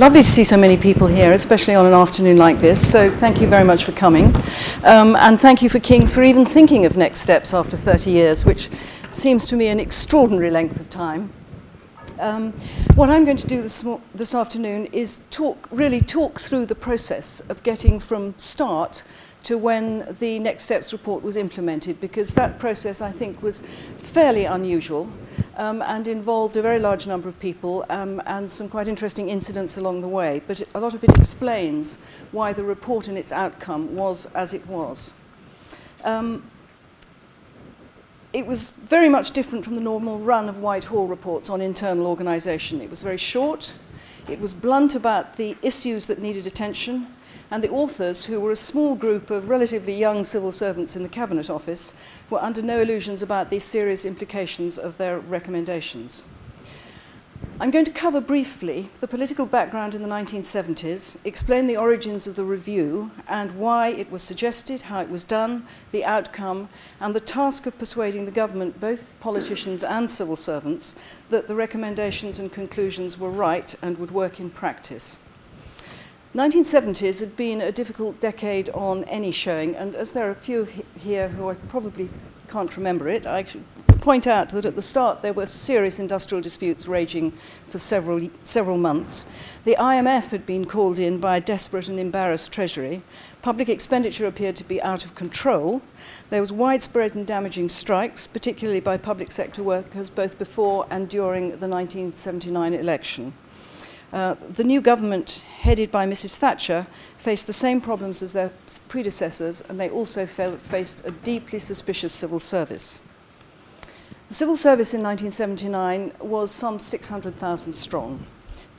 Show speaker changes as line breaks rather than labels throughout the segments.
lovely to see so many people here, especially on an afternoon like this. So thank you very much for coming. Um, and thank you for King's for even thinking of next steps after 30 years, which seems to me an extraordinary length of time. Um, what I'm going to do this, this afternoon is talk, really talk through the process of getting from start to when the Next Steps report was implemented, because that process, I think, was fairly unusual um, and involved a very large number of people um, and some quite interesting incidents along the way. But a lot of it explains why the report and its outcome was as it was. Um, it was very much different from the normal run of Whitehall reports on internal organisation. It was very short, it was blunt about the issues that needed attention, and the authors, who were a small group of relatively young civil servants in the Cabinet Office, were under no illusions about the serious implications of their recommendations. I'm going to cover briefly the political background in the 1970s, explain the origins of the review and why it was suggested, how it was done, the outcome, and the task of persuading the government, both politicians and civil servants, that the recommendations and conclusions were right and would work in practice. 1970s had been a difficult decade on any showing, and as there are a few here who I probably can't remember it, I should point out that at the start there were serious industrial disputes raging for several, several months. The IMF had been called in by a desperate and embarrassed Treasury. Public expenditure appeared to be out of control. There was widespread and damaging strikes, particularly by public sector workers, both before and during the 1979 election. Uh, the new government, headed by Mrs. Thatcher, faced the same problems as their predecessors, and they also faced a deeply suspicious civil service. The civil service in 1979 was some 600,000 strong,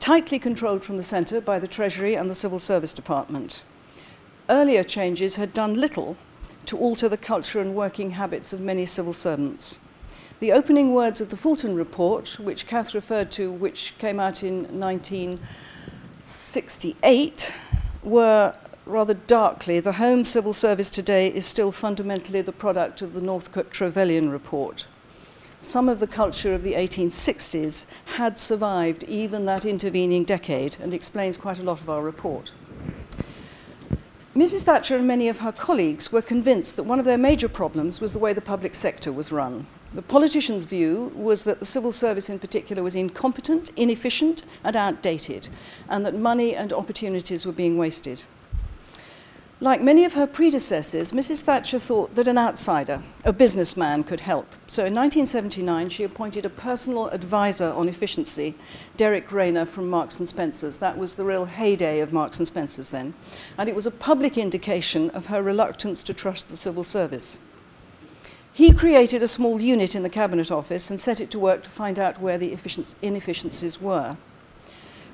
tightly controlled from the centre by the Treasury and the Civil Service Department. Earlier changes had done little to alter the culture and working habits of many civil servants. The opening words of the Fulton Report, which Kath referred to, which came out in 1968, were rather darkly, the Home Civil Service today is still fundamentally the product of the Northcote Trevelyan Report some of the culture of the 1860s had survived even that intervening decade and explains quite a lot of our report. Mrs. Thatcher and many of her colleagues were convinced that one of their major problems was the way the public sector was run. the politicians' view was that the civil service in particular was incompetent, inefficient and outdated, and that money and opportunities were being wasted. Like many of her predecessors, Mrs. Thatcher thought that an outsider, a businessman, could help. So in 1979, she appointed a personal advisor on efficiency, Derek Rayner from Marks and Spencer's. That was the real heyday of Marks and Spencer's then. And it was a public indication of her reluctance to trust the civil service. He created a small unit in the Cabinet Office and set it to work to find out where the inefficiencies were.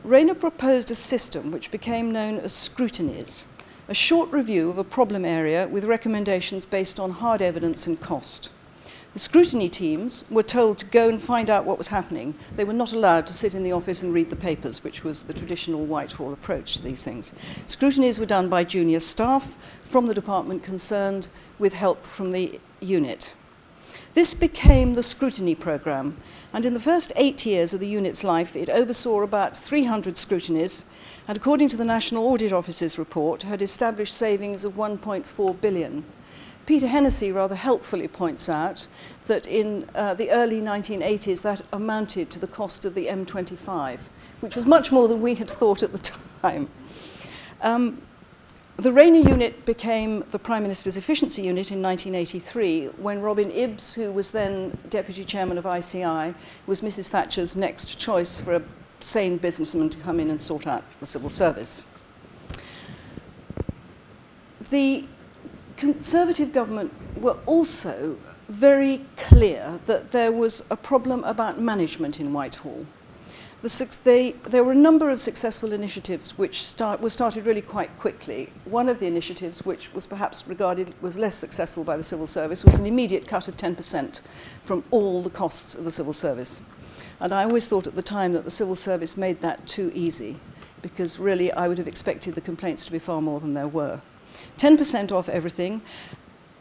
Rayner proposed a system which became known as scrutinies a short review of a problem area with recommendations based on hard evidence and cost. The scrutiny teams were told to go and find out what was happening. They were not allowed to sit in the office and read the papers, which was the traditional Whitehall approach to these things. Scrutinies were done by junior staff from the department concerned with help from the unit. This became the scrutiny programme, and in the first eight years of the unit's life, it oversaw about 300 scrutinies, and according to the National Audit Office's report, had established savings of 1.4 billion. Peter Hennessy rather helpfully points out that in uh, the early 1980s that amounted to the cost of the M25, which was much more than we had thought at the time. Um, the Rayner unit became the Prime Minister's efficiency unit in 1983 when Robin Ibbs, who was then Deputy Chairman of ICI, was Mrs Thatcher's next choice for a sane businessman to come in and sort out the civil service. The Conservative government were also very clear that there was a problem about management in Whitehall. The six, they, there were a number of successful initiatives which start, were started really quite quickly. One of the initiatives, which was perhaps regarded was less successful by the civil service, was an immediate cut of 10% from all the costs of the civil service. And I always thought at the time that the civil service made that too easy, because really I would have expected the complaints to be far more than there were. 10% off everything,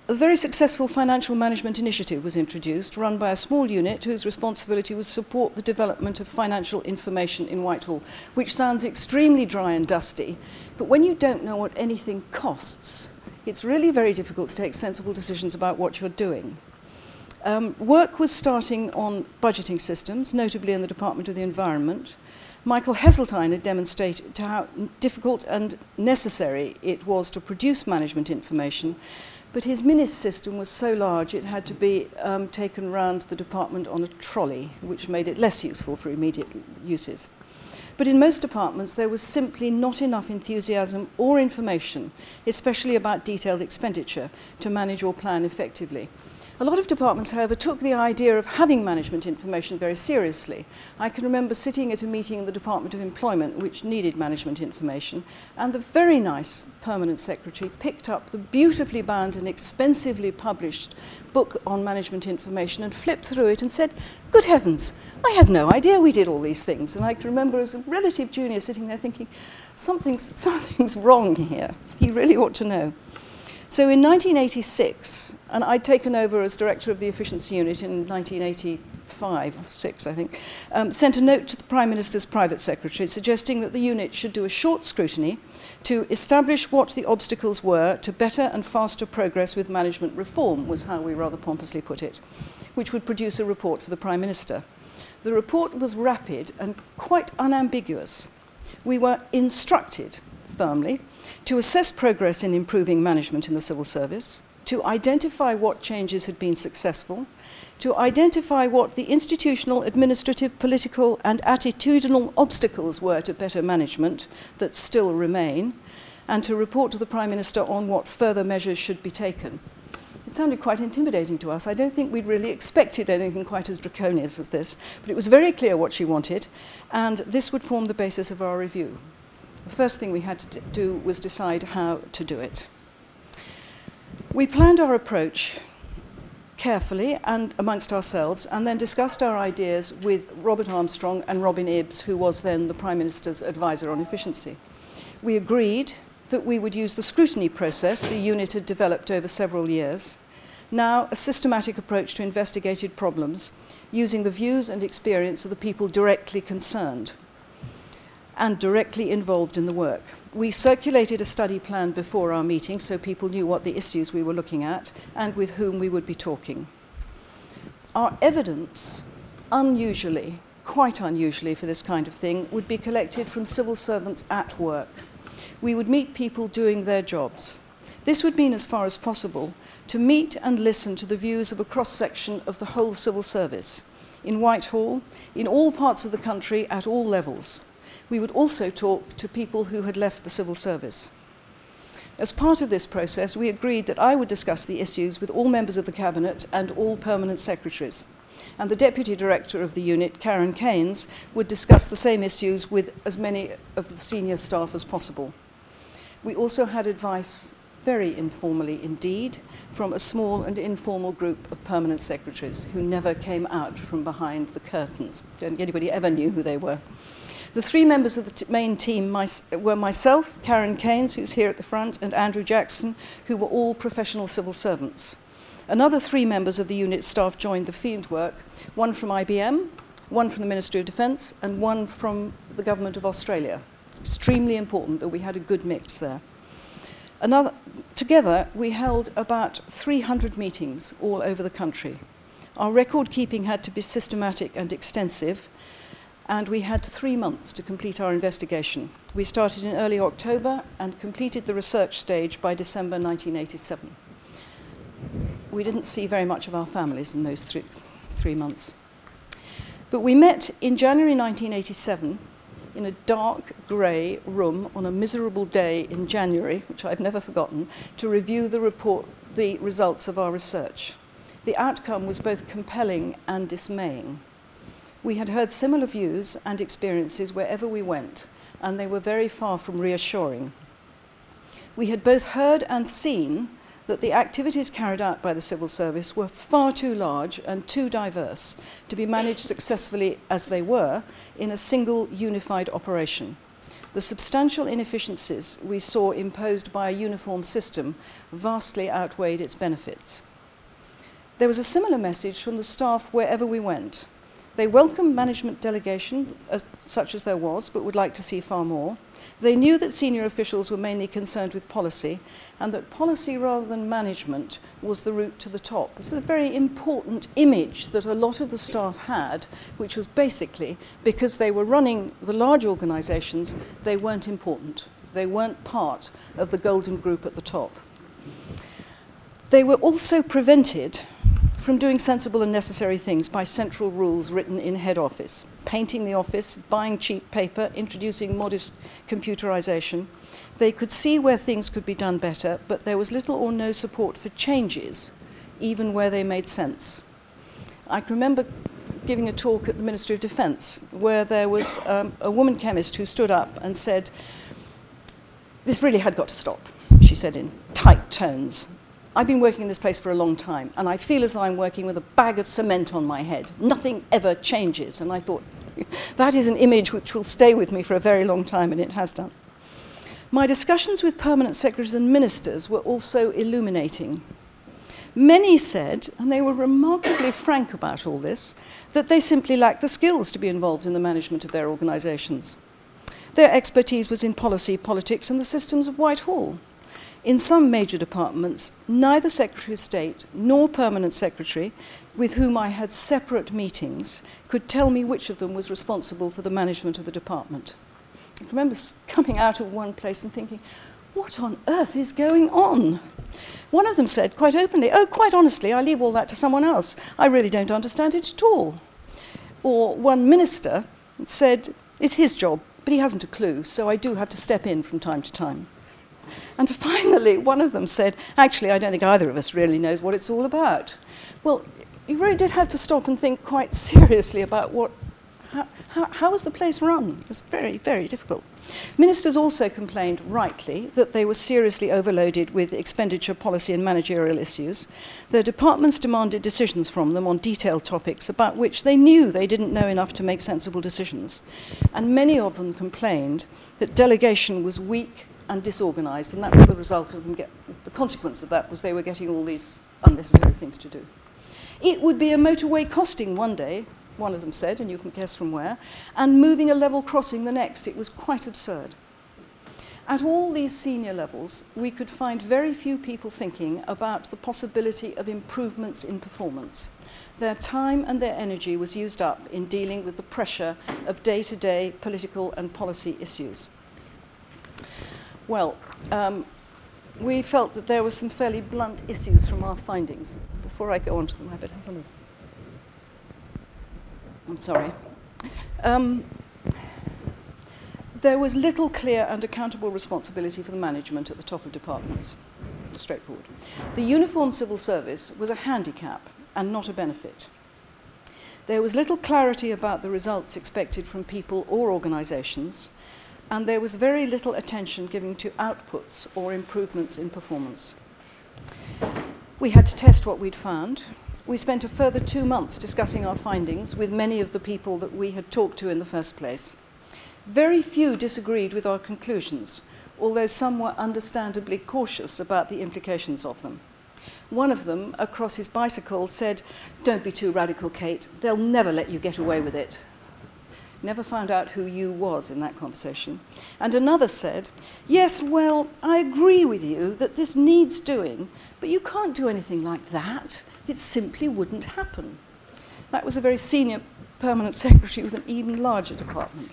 A very successful financial management initiative was introduced, run by a small unit whose responsibility was to support the development of financial information in Whitehall, which sounds extremely dry and dusty, but when you don't know what anything costs, it's really very difficult to take sensible decisions about what you're doing. Um, work was starting on budgeting systems, notably in the Department of the Environment. Michael Heseltine had demonstrated how difficult and necessary it was to produce management information, But his MINIS system was so large it had to be um, taken round the department on a trolley, which made it less useful for immediate uses. But in most departments, there was simply not enough enthusiasm or information, especially about detailed expenditure, to manage or plan effectively. A lot of departments, however, took the idea of having management information very seriously. I can remember sitting at a meeting in the Department of Employment which needed management information, and the very nice permanent secretary picked up the beautifully bound and expensively published book on management information and flipped through it and said, Good heavens, I had no idea we did all these things. And I can remember as a relative junior sitting there thinking, Something's, something's wrong here. He really ought to know. So in 1986, and I'd taken over as director of the efficiency unit in 1985 or 6, I think, um, sent a note to the Prime Minister's private secretary suggesting that the unit should do a short scrutiny to establish what the obstacles were to better and faster progress with management reform, was how we rather pompously put it, which would produce a report for the Prime Minister. The report was rapid and quite unambiguous. We were instructed firmly to assess progress in improving management in the civil service, to identify what changes had been successful, to identify what the institutional, administrative, political, and attitudinal obstacles were to better management that still remain, and to report to the Prime Minister on what further measures should be taken. It sounded quite intimidating to us. I don't think we'd really expected anything quite as draconian as this, but it was very clear what she wanted, and this would form the basis of our review. The first thing we had to do was decide how to do it. We planned our approach carefully and amongst ourselves and then discussed our ideas with Robert Armstrong and Robin Ibbs, who was then the Prime Minister's advisor on efficiency. We agreed that we would use the scrutiny process the unit had developed over several years, now a systematic approach to investigated problems using the views and experience of the people directly concerned – and directly involved in the work. We circulated a study plan before our meeting so people knew what the issues we were looking at and with whom we would be talking. Our evidence, unusually, quite unusually for this kind of thing, would be collected from civil servants at work. We would meet people doing their jobs. This would mean, as far as possible, to meet and listen to the views of a cross section of the whole civil service in Whitehall, in all parts of the country, at all levels. We would also talk to people who had left the civil service. As part of this process, we agreed that I would discuss the issues with all members of the Cabinet and all permanent secretaries. And the Deputy Director of the unit, Karen Caines, would discuss the same issues with as many of the senior staff as possible. We also had advice, very informally indeed, from a small and informal group of permanent secretaries who never came out from behind the curtains. Don't think anybody ever knew who they were. The three members of the main team my, were myself, Karen Caines, who's here at the front, and Andrew Jackson, who were all professional civil servants. Another three members of the unit staff joined the field work, one from IBM, one from the Ministry of Defence, and one from the Government of Australia. Extremely important that we had a good mix there. Another, together, we held about 300 meetings all over the country. Our record keeping had to be systematic and extensive, and we had three months to complete our investigation. We started in early October and completed the research stage by December 1987. We didn't see very much of our families in those three, three months. But we met in January 1987 in a dark grey room on a miserable day in January, which I've never forgotten, to review the report, the results of our research. The outcome was both compelling and dismaying. We had heard similar views and experiences wherever we went, and they were very far from reassuring. We had both heard and seen that the activities carried out by the civil service were far too large and too diverse to be managed successfully as they were in a single unified operation. the substantial inefficiencies we saw imposed by a uniform system vastly outweighed its benefits. There was a similar message from the staff wherever we went. They welcomed management delegation, as, such as there was, but would like to see far more. They knew that senior officials were mainly concerned with policy and that policy rather than management was the route to the top. This is a very important image that a lot of the staff had, which was basically because they were running the large organisations, they weren't important. They weren't part of the golden group at the top. They were also prevented from doing sensible and necessary things by central rules written in head office, painting the office, buying cheap paper, introducing modest computerization. They could see where things could be done better, but there was little or no support for changes, even where they made sense. I can remember giving a talk at the Ministry of Defence where there was um, a woman chemist who stood up and said, This really had got to stop, she said in tight tones. I've been working in this place for a long time, and I feel as though I'm working with a bag of cement on my head. Nothing ever changes. And I thought, that is an image which will stay with me for a very long time, and it has done. My discussions with permanent secretaries and ministers were also illuminating. Many said, and they were remarkably frank about all this, that they simply lacked the skills to be involved in the management of their organisations. Their expertise was in policy, politics, and the systems of Whitehall. In some major departments, neither Secretary of State nor Permanent Secretary, with whom I had separate meetings, could tell me which of them was responsible for the management of the department. I remember coming out of one place and thinking, what on earth is going on? One of them said quite openly, oh, quite honestly, I leave all that to someone else. I really don't understand it at all. Or one minister said, it's his job, but he hasn't a clue, so I do have to step in from time to time. And finally, one of them said, Actually, I don't think either of us really knows what it's all about. Well, you really did have to stop and think quite seriously about what, how, how, how was the place run? It was very, very difficult. Ministers also complained rightly that they were seriously overloaded with expenditure policy and managerial issues. Their departments demanded decisions from them on detailed topics about which they knew they didn't know enough to make sensible decisions. And many of them complained that delegation was weak and disorganized, and that was the result of them get, the consequence of that was they were getting all these unnecessary things to do. It would be a motorway costing one day, one of them said, and you can guess from where, and moving a level crossing the next. It was quite absurd. At all these senior levels, we could find very few people thinking about the possibility of improvements in performance. Their time and their energy was used up in dealing with the pressure of day-to-day -day political and policy issues. Well, um, we felt that there were some fairly blunt issues from our findings. Before I go on to them, I better have some I'm sorry. Um, there was little clear and accountable responsibility for the management at the top of departments. Straightforward. The uniform civil service was a handicap and not a benefit. There was little clarity about the results expected from people or organisations, and there was very little attention given to outputs or improvements in performance. We had to test what we'd found. We spent a further two months discussing our findings with many of the people that we had talked to in the first place. Very few disagreed with our conclusions, although some were understandably cautious about the implications of them. One of them, across his bicycle, said, Don't be too radical, Kate. They'll never let you get away with it never found out who you was in that conversation. And another said, Yes, well, I agree with you that this needs doing, but you can't do anything like that. It simply wouldn't happen. That was a very senior permanent secretary with an even larger department.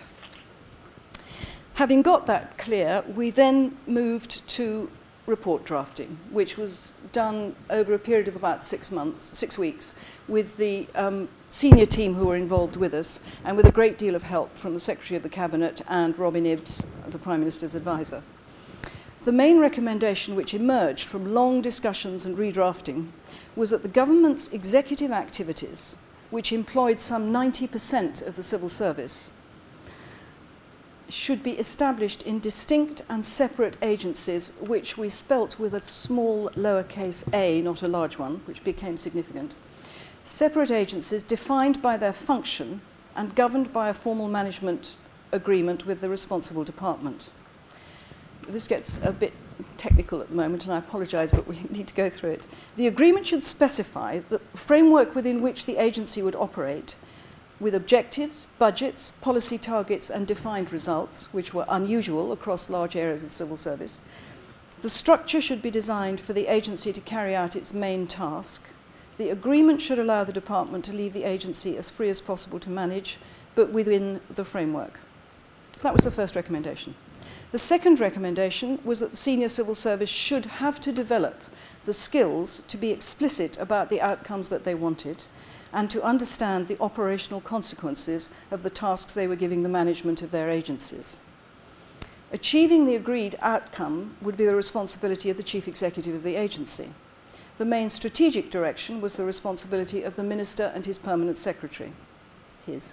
Having got that clear, we then moved to report drafting, which was done over a period of about six months, six weeks, with the um, senior team who were involved with us, and with a great deal of help from the Secretary of the Cabinet and Robin Ibbs, the Prime Minister's advisor. The main recommendation which emerged from long discussions and redrafting was that the government's executive activities, which employed some 90% of the civil service, should be established in distinct and separate agencies, which we spelt with a small lowercase a, not a large one, which became significant. Separate agencies defined by their function and governed by a formal management agreement with the responsible department. This gets a bit technical at the moment, and I apologise, but we need to go through it. The agreement should specify the framework within which the agency would operate with objectives, budgets, policy targets, and defined results, which were unusual across large areas of civil service. The structure should be designed for the agency to carry out its main task. The agreement should allow the department to leave the agency as free as possible to manage, but within the framework. That was the first recommendation. The second recommendation was that the senior civil service should have to develop the skills to be explicit about the outcomes that they wanted and to understand the operational consequences of the tasks they were giving the management of their agencies. Achieving the agreed outcome would be the responsibility of the chief executive of the agency. The main strategic direction was the responsibility of the minister and his permanent secretary, his.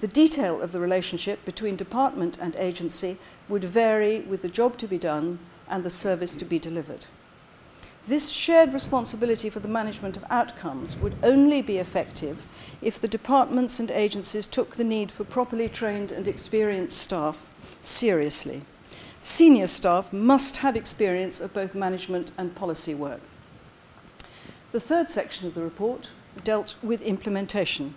The detail of the relationship between department and agency would vary with the job to be done and the service to be delivered. This shared responsibility for the management of outcomes would only be effective if the departments and agencies took the need for properly trained and experienced staff seriously. Senior staff must have experience of both management and policy work. The third section of the report dealt with implementation.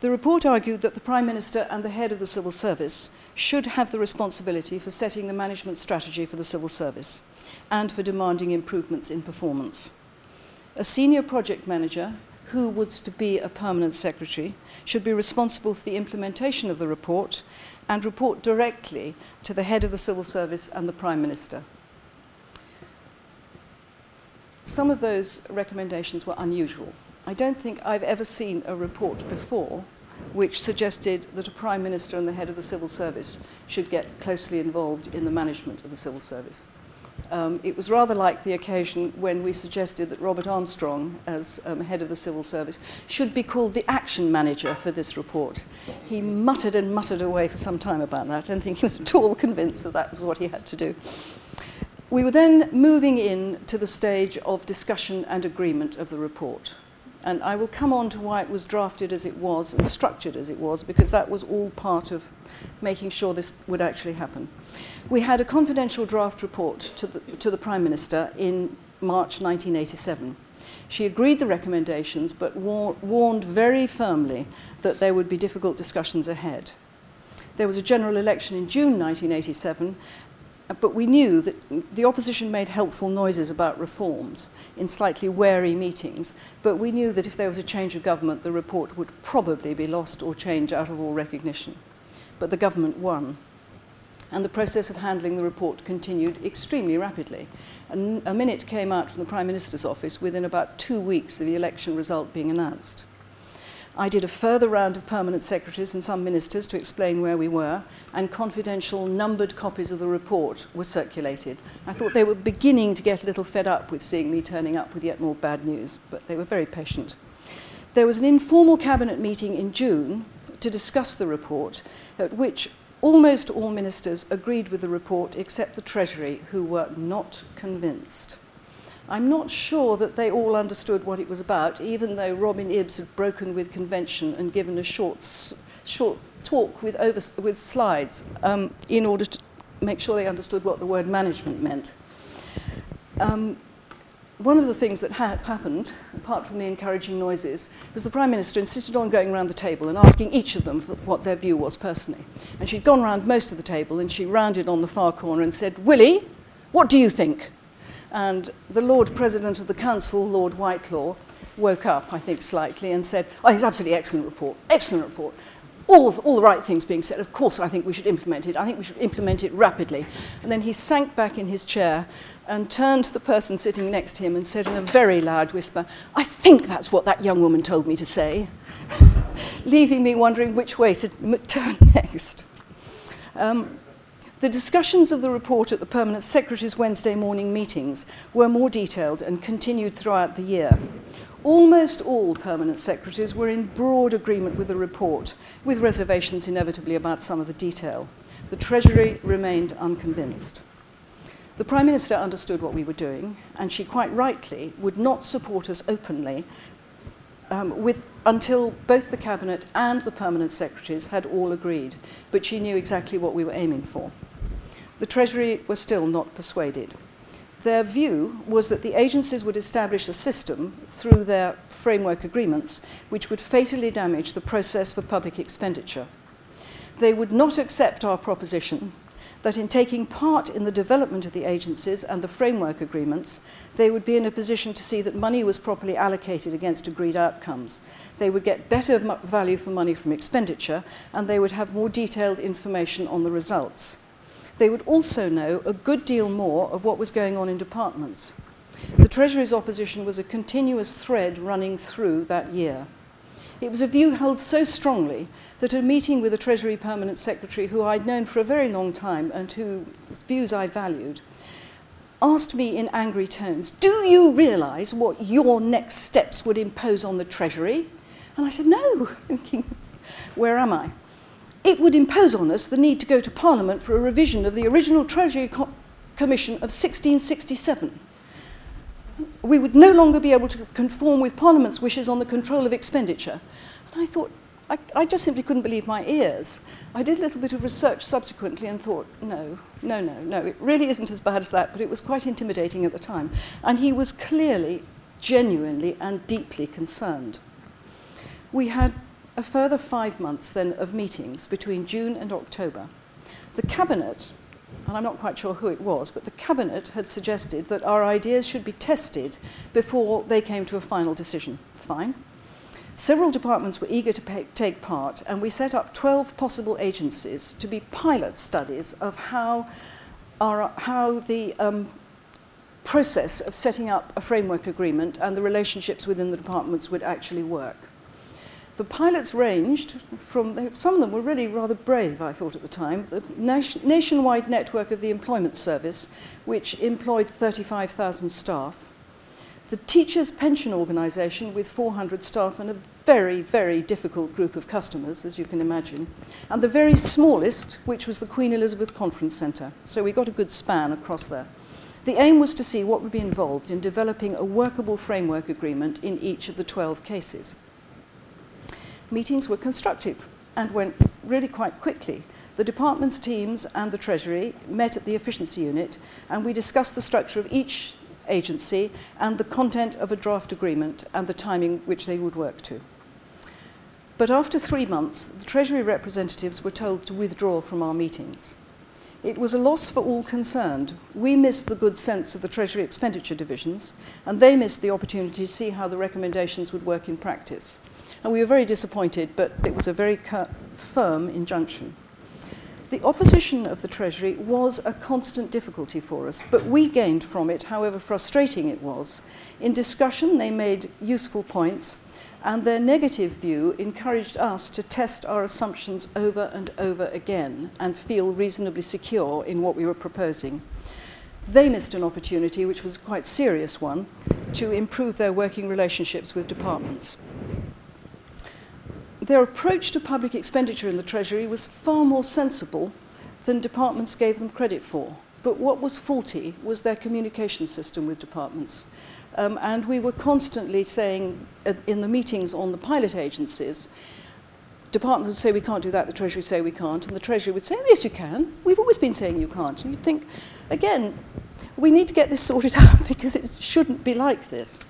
The report argued that the Prime Minister and the head of the civil service should have the responsibility for setting the management strategy for the civil service and for demanding improvements in performance. A senior project manager who was to be a permanent secretary should be responsible for the implementation of the report and report directly to the head of the civil service and the Prime Minister. Some of those recommendations were unusual. I don't think I've ever seen a report before which suggested that a Prime Minister and the head of the civil service should get closely involved in the management of the civil service. Um, it was rather like the occasion when we suggested that Robert Armstrong, as um, head of the civil service, should be called the action manager for this report. He muttered and muttered away for some time about that. I don't think he was at all convinced that that was what he had to do. We were then moving in to the stage of discussion and agreement of the report. And I will come on to why it was drafted as it was and structured as it was, because that was all part of making sure this would actually happen. We had a confidential draft report to the, to the Prime Minister in March 1987. She agreed the recommendations, but war warned very firmly that there would be difficult discussions ahead. There was a general election in June 1987, Uh, but we knew that the opposition made helpful noises about reforms in slightly wary meetings, but we knew that if there was a change of government, the report would probably be lost or changed out of all recognition. But the government won. And the process of handling the report continued extremely rapidly. And a minute came out from the Prime Minister's office within about two weeks of the election result being announced. I did a further round of permanent secretaries and some ministers to explain where we were, and confidential numbered copies of the report were circulated. I thought they were beginning to get a little fed up with seeing me turning up with yet more bad news, but they were very patient. There was an informal cabinet meeting in June to discuss the report, at which almost all ministers agreed with the report except the Treasury, who were not convinced. I'm not sure that they all understood what it was about, even though Robin Ibbs had broken with convention and given a short, short talk with, over, with slides um, in order to make sure they understood what the word management meant. Um, one of the things that ha happened, apart from the encouraging noises, was the Prime Minister insisted on going around the table and asking each of them what their view was personally. And she'd gone round most of the table and she rounded on the far corner and said, Willie, what do you think? And the Lord President of the Council, Lord Whitelaw, woke up, I think, slightly and said, oh, it's absolutely excellent report, excellent report. All, all the right things being said. Of course, I think we should implement it. I think we should implement it rapidly. And then he sank back in his chair and turned to the person sitting next to him and said in a very loud whisper, I think that's what that young woman told me to say, leaving me wondering which way to turn next. Um, The discussions of the report at the Permanent Secretary's Wednesday morning meetings were more detailed and continued throughout the year. Almost all permanent secretaries were in broad agreement with the report, with reservations inevitably about some of the detail. The Treasury remained unconvinced. The Prime Minister understood what we were doing, and she quite rightly would not support us openly um, with, until both the Cabinet and the permanent secretaries had all agreed, but she knew exactly what we were aiming for. The Treasury were still not persuaded. Their view was that the agencies would establish a system through their framework agreements which would fatally damage the process for public expenditure. They would not accept our proposition that in taking part in the development of the agencies and the framework agreements, they would be in a position to see that money was properly allocated against agreed outcomes. They would get better value for money from expenditure, and they would have more detailed information on the results they would also know a good deal more of what was going on in departments. The Treasury's opposition was a continuous thread running through that year. It was a view held so strongly that a meeting with a Treasury Permanent Secretary who I'd known for a very long time and whose views I valued asked me in angry tones, Do you realise what your next steps would impose on the Treasury? And I said, No. Thinking, Where am I? It would impose on us the need to go to Parliament for a revision of the original Treasury Co Commission of 1667 we would no longer be able to conform with Parliament's wishes on the control of expenditure. And I thought, I, I just simply couldn't believe my ears. I did a little bit of research subsequently and thought, no, no, no, no, it really isn't as bad as that, but it was quite intimidating at the time. And he was clearly, genuinely, and deeply concerned. We had a further five months then of meetings between June and October. The Cabinet and I'm not quite sure who it was, but the Cabinet had suggested that our ideas should be tested before they came to a final decision. Fine. Several departments were eager to pay, take part, and we set up 12 possible agencies to be pilot studies of how, our, how the um, process of setting up a framework agreement and the relationships within the departments would actually work. The pilots ranged from, some of them were really rather brave, I thought at the time, the nation, nationwide network of the Employment Service, which employed 35,000 staff, the Teachers' Pension Organisation with 400 staff and a very, very difficult group of customers, as you can imagine, and the very smallest, which was the Queen Elizabeth Conference Centre. So we got a good span across there. The aim was to see what would be involved in developing a workable framework agreement in each of the 12 cases. Meetings were constructive and went really quite quickly. The department's teams and the Treasury met at the efficiency unit and we discussed the structure of each agency and the content of a draft agreement and the timing which they would work to. But after three months, the Treasury representatives were told to withdraw from our meetings. It was a loss for all concerned. We missed the good sense of the Treasury expenditure divisions, and they missed the opportunity to see how the recommendations would work in practice. And we were very disappointed, but it was a very firm injunction. The opposition of the Treasury was a constant difficulty for us, but we gained from it, however frustrating it was. In discussion, they made useful points, and their negative view encouraged us to test our assumptions over and over again and feel reasonably secure in what we were proposing. They missed an opportunity, which was a quite serious one, to improve their working relationships with departments. Their approach to public expenditure in the Treasury was far more sensible than departments gave them credit for. But what was faulty was their communication system with departments. Um, and we were constantly saying uh, in the meetings on the pilot agencies, departments would say we can't do that, the Treasury say we can't, and the Treasury would say, oh, yes, you can. We've always been saying you can't. And you'd think, again, we need to get this sorted out because it shouldn't be like this.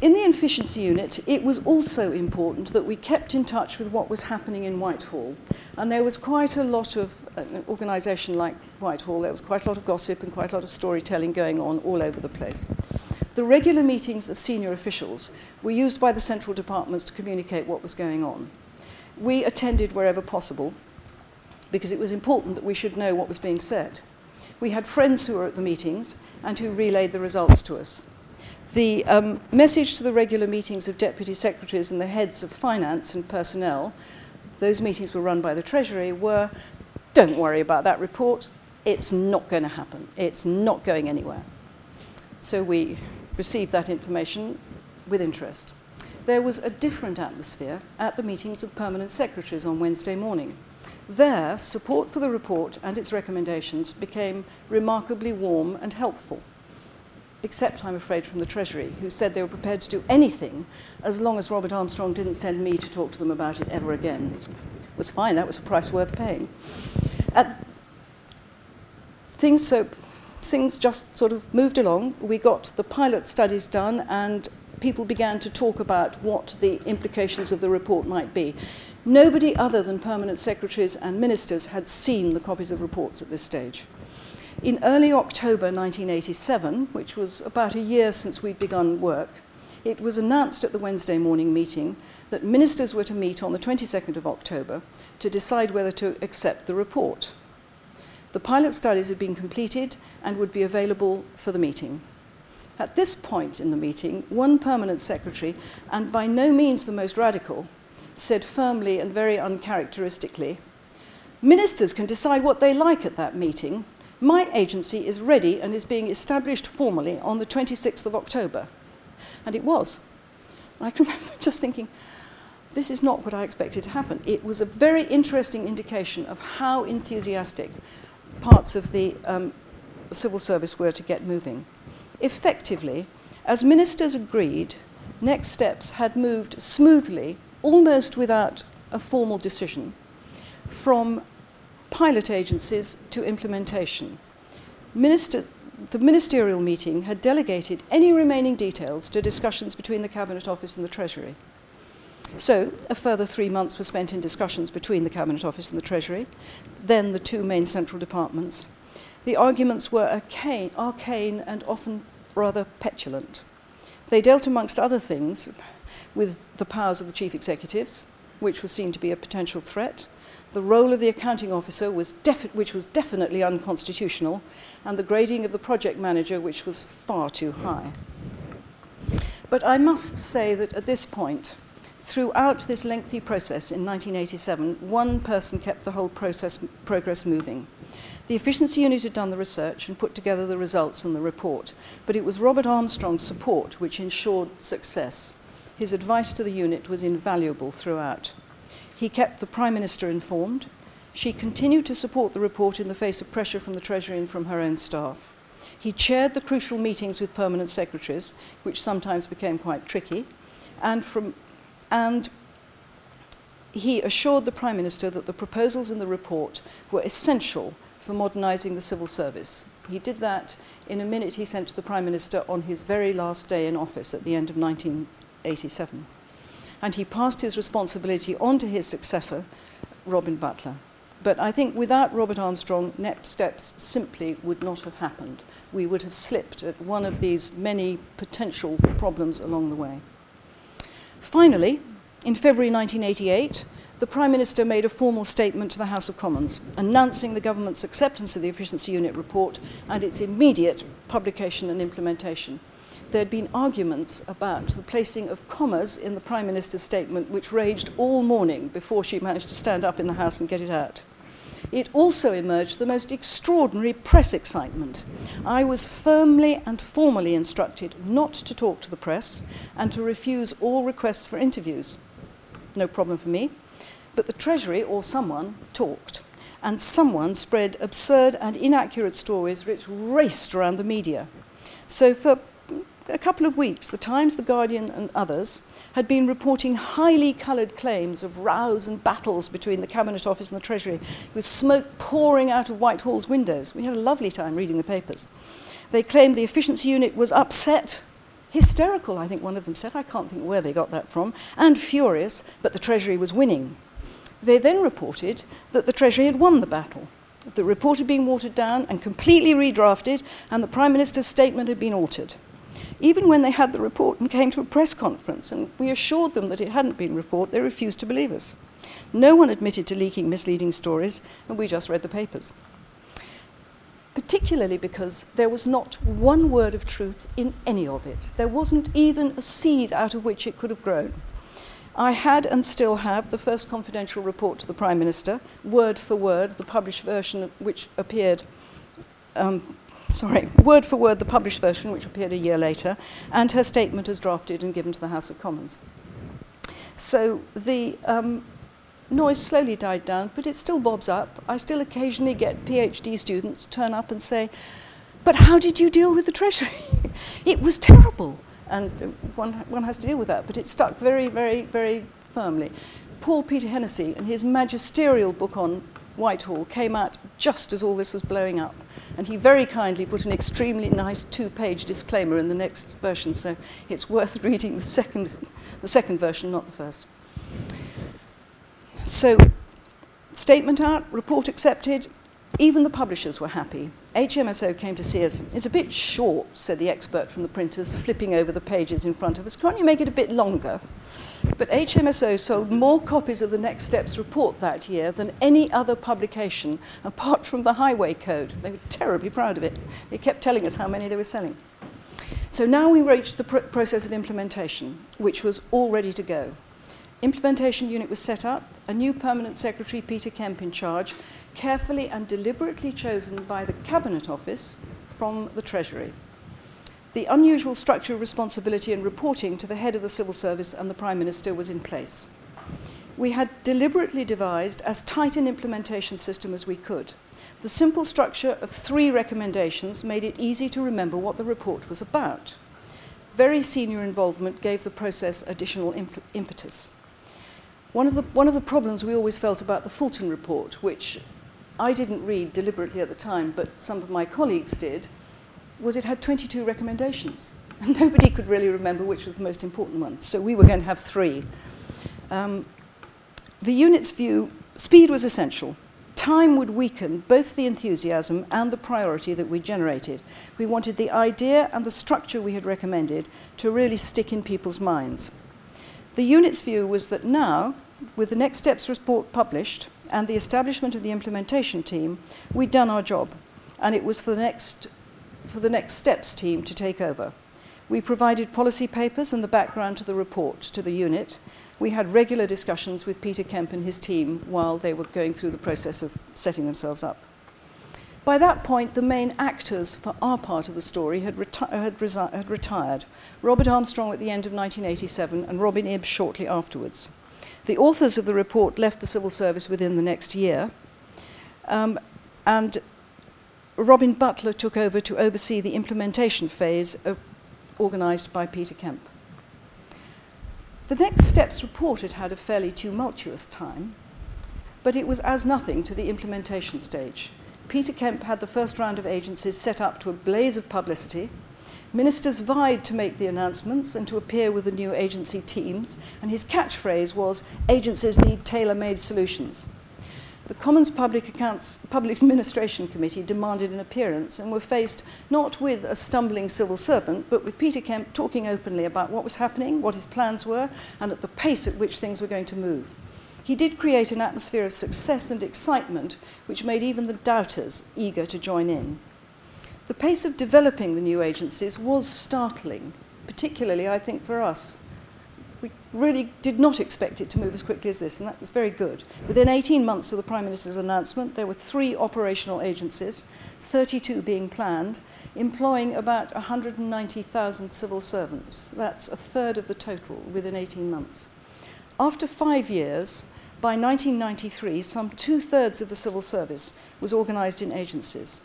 In the efficiency unit, it was also important that we kept in touch with what was happening in Whitehall. And there was quite a lot of, uh, an organisation like Whitehall, there was quite a lot of gossip and quite a lot of storytelling going on all over the place. The regular meetings of senior officials were used by the central departments to communicate what was going on. We attended wherever possible because it was important that we should know what was being said. We had friends who were at the meetings and who relayed the results to us the um, message to the regular meetings of deputy secretaries and the heads of finance and personnel, those meetings were run by the Treasury, were don't worry about that report, it's not going to happen, it's not going anywhere. So we received that information with interest. There was a different atmosphere at the meetings of permanent secretaries on Wednesday morning. There, support for the report and its recommendations became remarkably warm and helpful. Except, I'm afraid, from the Treasury, who said they were prepared to do anything as long as Robert Armstrong didn't send me to talk to them about it ever again. It was fine, that was a price worth paying. At things so things just sort of moved along. We got the pilot studies done and people began to talk about what the implications of the report might be. Nobody other than permanent secretaries and ministers had seen the copies of reports at this stage. In early October 1987, which was about a year since we'd begun work, it was announced at the Wednesday morning meeting that ministers were to meet on the 22nd of October to decide whether to accept the report. The pilot studies had been completed and would be available for the meeting. At this point in the meeting, one permanent secretary, and by no means the most radical, said firmly and very uncharacteristically, Ministers can decide what they like at that meeting. My agency is ready and is being established formally on the 26th of October. And it was. I can remember just thinking, this is not what I expected to happen. It was a very interesting indication of how enthusiastic parts of the um, civil service were to get moving. Effectively, as ministers agreed, next steps had moved smoothly, almost without a formal decision, from pilot agencies to implementation. Ministers, the ministerial meeting had delegated any remaining details to discussions between the Cabinet Office and the Treasury. So, a further three months were spent in discussions between the Cabinet Office and the Treasury, then the two main central departments. The arguments were arcane, arcane and often rather petulant. They dealt, amongst other things, with the powers of the chief executives, which was seen to be a potential threat. The role of the accounting officer, was which was definitely unconstitutional, and the grading of the project manager, which was far too high. But I must say that at this point, throughout this lengthy process in 1987, one person kept the whole process, progress moving. The efficiency unit had done the research and put together the results and the report, but it was Robert Armstrong's support which ensured success. His advice to the unit was invaluable throughout. He kept the Prime Minister informed. She continued to support the report in the face of pressure from the Treasury and from her own staff. He chaired the crucial meetings with permanent secretaries, which sometimes became quite tricky, and, from, and he assured the Prime Minister that the proposals in the report were essential for modernising the civil service. He did that in a minute he sent to the Prime Minister on his very last day in office at the end of 1987. and he passed his responsibility on to his successor, Robin Butler. But I think without Robert Armstrong, next steps simply would not have happened. We would have slipped at one of these many potential problems along the way. Finally, in February 1988, the Prime Minister made a formal statement to the House of Commons announcing the government's acceptance of the Efficiency Unit report and its immediate publication and implementation. There had been arguments about the placing of commas in the Prime Minister's statement, which raged all morning before she managed to stand up in the House and get it out. It also emerged the most extraordinary press excitement. I was firmly and formally instructed not to talk to the press and to refuse all requests for interviews. No problem for me. But the Treasury or someone talked, and someone spread absurd and inaccurate stories which raced around the media. So for a couple of weeks, the Times, The Guardian, and others had been reporting highly coloured claims of rows and battles between the Cabinet Office and the Treasury, with smoke pouring out of Whitehall's windows. We had a lovely time reading the papers. They claimed the efficiency unit was upset, hysterical, I think one of them said. I can't think where they got that from, and furious, but the Treasury was winning. They then reported that the Treasury had won the battle. The report had been watered down and completely redrafted, and the Prime Minister's statement had been altered. Even when they had the report and came to a press conference and we assured them that it hadn't been report, they refused to believe us. No one admitted to leaking misleading stories, and we just read the papers. Particularly because there was not one word of truth in any of it. There wasn't even a seed out of which it could have grown. I had and still have the first confidential report to the Prime Minister, word for word, the published version which appeared, um, sorry, word for word, the published version which appeared a year later, and her statement as drafted and given to the House of Commons. So the um, noise slowly died down, but it still bobs up. I still occasionally get PhD students turn up and say, But how did you deal with the Treasury? it was terrible. And one, one has to deal with that, but it stuck very, very, very firmly. Paul Peter Hennessy and his magisterial book on Whitehall came out just as all this was blowing up. And he very kindly put an extremely nice two-page disclaimer in the next version, so it's worth reading the second, the second version, not the first. So, statement out, report accepted. Even the publishers were happy. HMSO came to see us. It's a bit short, said the expert from the printers, flipping over the pages in front of us. Can't you make it a bit longer? But HMSO sold more copies of the Next Steps report that year than any other publication apart from the Highway Code. They were terribly proud of it. They kept telling us how many they were selling. So now we reached the pr process of implementation, which was all ready to go. Implementation unit was set up, a new permanent secretary, Peter Kemp, in charge, carefully and deliberately chosen by the Cabinet Office from the Treasury. The unusual structure of responsibility and reporting to the head of the civil service and the Prime Minister was in place. We had deliberately devised as tight an implementation system as we could. The simple structure of three recommendations made it easy to remember what the report was about. Very senior involvement gave the process additional imp impetus. One of, the, one of the problems we always felt about the Fulton report, which I didn't read deliberately at the time, but some of my colleagues did, was it had 22 recommendations. And nobody could really remember which was the most important one. So we were going to have three. Um, the unit's view, speed was essential. Time would weaken both the enthusiasm and the priority that we generated. We wanted the idea and the structure we had recommended to really stick in people's minds. The unit's view was that now, with the Next Steps report published and the establishment of the implementation team, we'd done our job. And it was for the next for the next Steps team to take over. We provided policy papers and the background to the report to the unit. We had regular discussions with Peter Kemp and his team while they were going through the process of setting themselves up. By that point, the main actors for our part of the story had, reti had, had retired. Robert Armstrong at the end of 1987 and Robin Ibbs shortly afterwards. The authors of the report left the civil service within the next year, um, and Robin Butler took over to oversee the implementation phase of, organised by Peter Kemp. The next steps report had a fairly tumultuous time, but it was as nothing to the implementation stage. Peter Kemp had the first round of agencies set up to a blaze of publicity. Ministers vied to make the announcements and to appear with the new agency teams, and his catchphrase was, agencies need tailor-made solutions. The Commons Public, Accounts, Public Administration Committee demanded an appearance and were faced not with a stumbling civil servant, but with Peter Kemp talking openly about what was happening, what his plans were, and at the pace at which things were going to move. He did create an atmosphere of success and excitement, which made even the doubters eager to join in. The pace of developing the new agencies was startling, particularly, I think, for us. We really did not expect it to move as quickly as this, and that was very good. Within 18 months of the Prime Minister's announcement, there were three operational agencies, 32 being planned, employing about 190,000 civil servants. That's a third of the total within 18 months. After five years, by 1993, some two-thirds of the civil service was organised in agencies.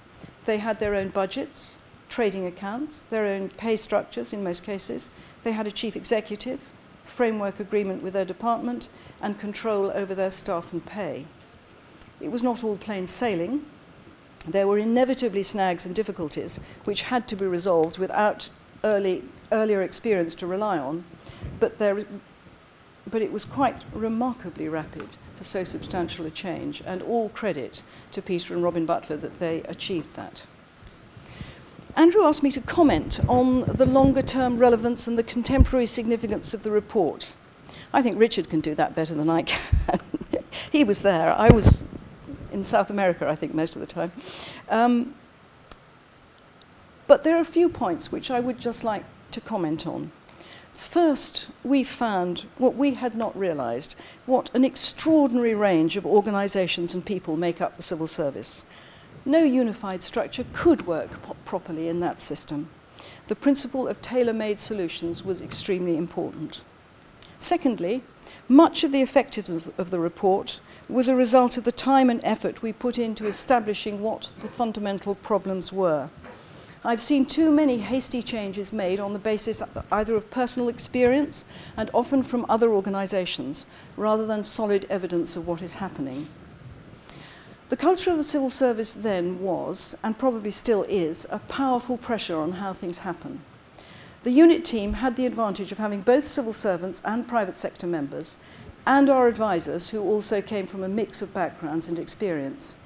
They had their own budgets, trading accounts, their own pay structures in most cases. They had a chief executive, framework agreement with their department and control over their staff and pay. It was not all plain sailing. There were inevitably snags and difficulties which had to be resolved without early, earlier experience to rely on, but, there, but it was quite remarkably rapid for so substantial a change, and all credit to Peter and Robin Butler that they achieved that. Andrew asked me to comment on the longer term relevance and the contemporary significance of the report. I think Richard can do that better than I can. he was there. I was in South America, I think, most of the time. Um, but there are a few points which I would just like to comment on. First, we found what we had not realized, what an extraordinary range of organizations and people make up the civil service. no unified structure could work properly in that system. The principle of tailor-made solutions was extremely important. Secondly, much of the effectiveness of the report was a result of the time and effort we put into establishing what the fundamental problems were. I've seen too many hasty changes made on the basis either of personal experience and often from other organisations, rather than solid evidence of what is happening. The culture of the civil service then was, and probably still is, a powerful pressure on how things happen. The unit team had the advantage of having both civil servants and private sector members, and our advisors, who also came from a mix of backgrounds and experience.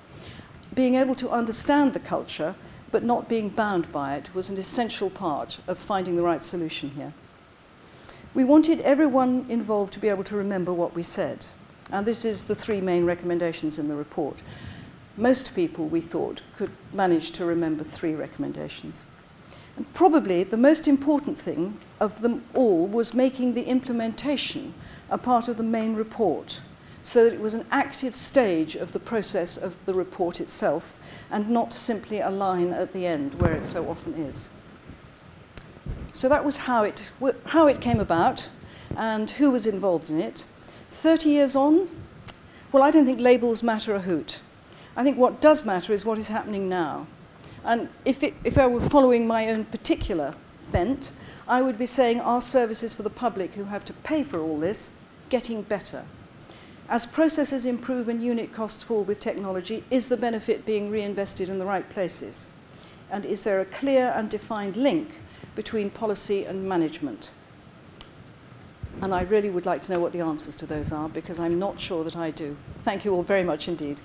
Being able to understand the culture, but not being bound by it, was an essential part of finding the right solution here. We wanted everyone involved to be able to remember what we said. And this is the three main recommendations in the report. Most people, we thought, could manage to remember three recommendations. And probably the most important thing of them all was making the implementation a part of the main report so that it was an active stage of the process of the report itself and not simply a line at the end where it so often is. So that was how it, how it came about and who was involved in it. 30 years on, well, I don't think labels matter a hoot. I think what does matter is what is happening now. And if, it, if I were following my own particular bent, I would be saying our services for the public who have to pay for all this getting better. As processes improve and unit costs fall with technology, is the benefit being reinvested in the right places? And is there a clear and defined link between policy and management? And I really would like to know what the answers to those are because I'm not sure that I do. Thank you all very much indeed.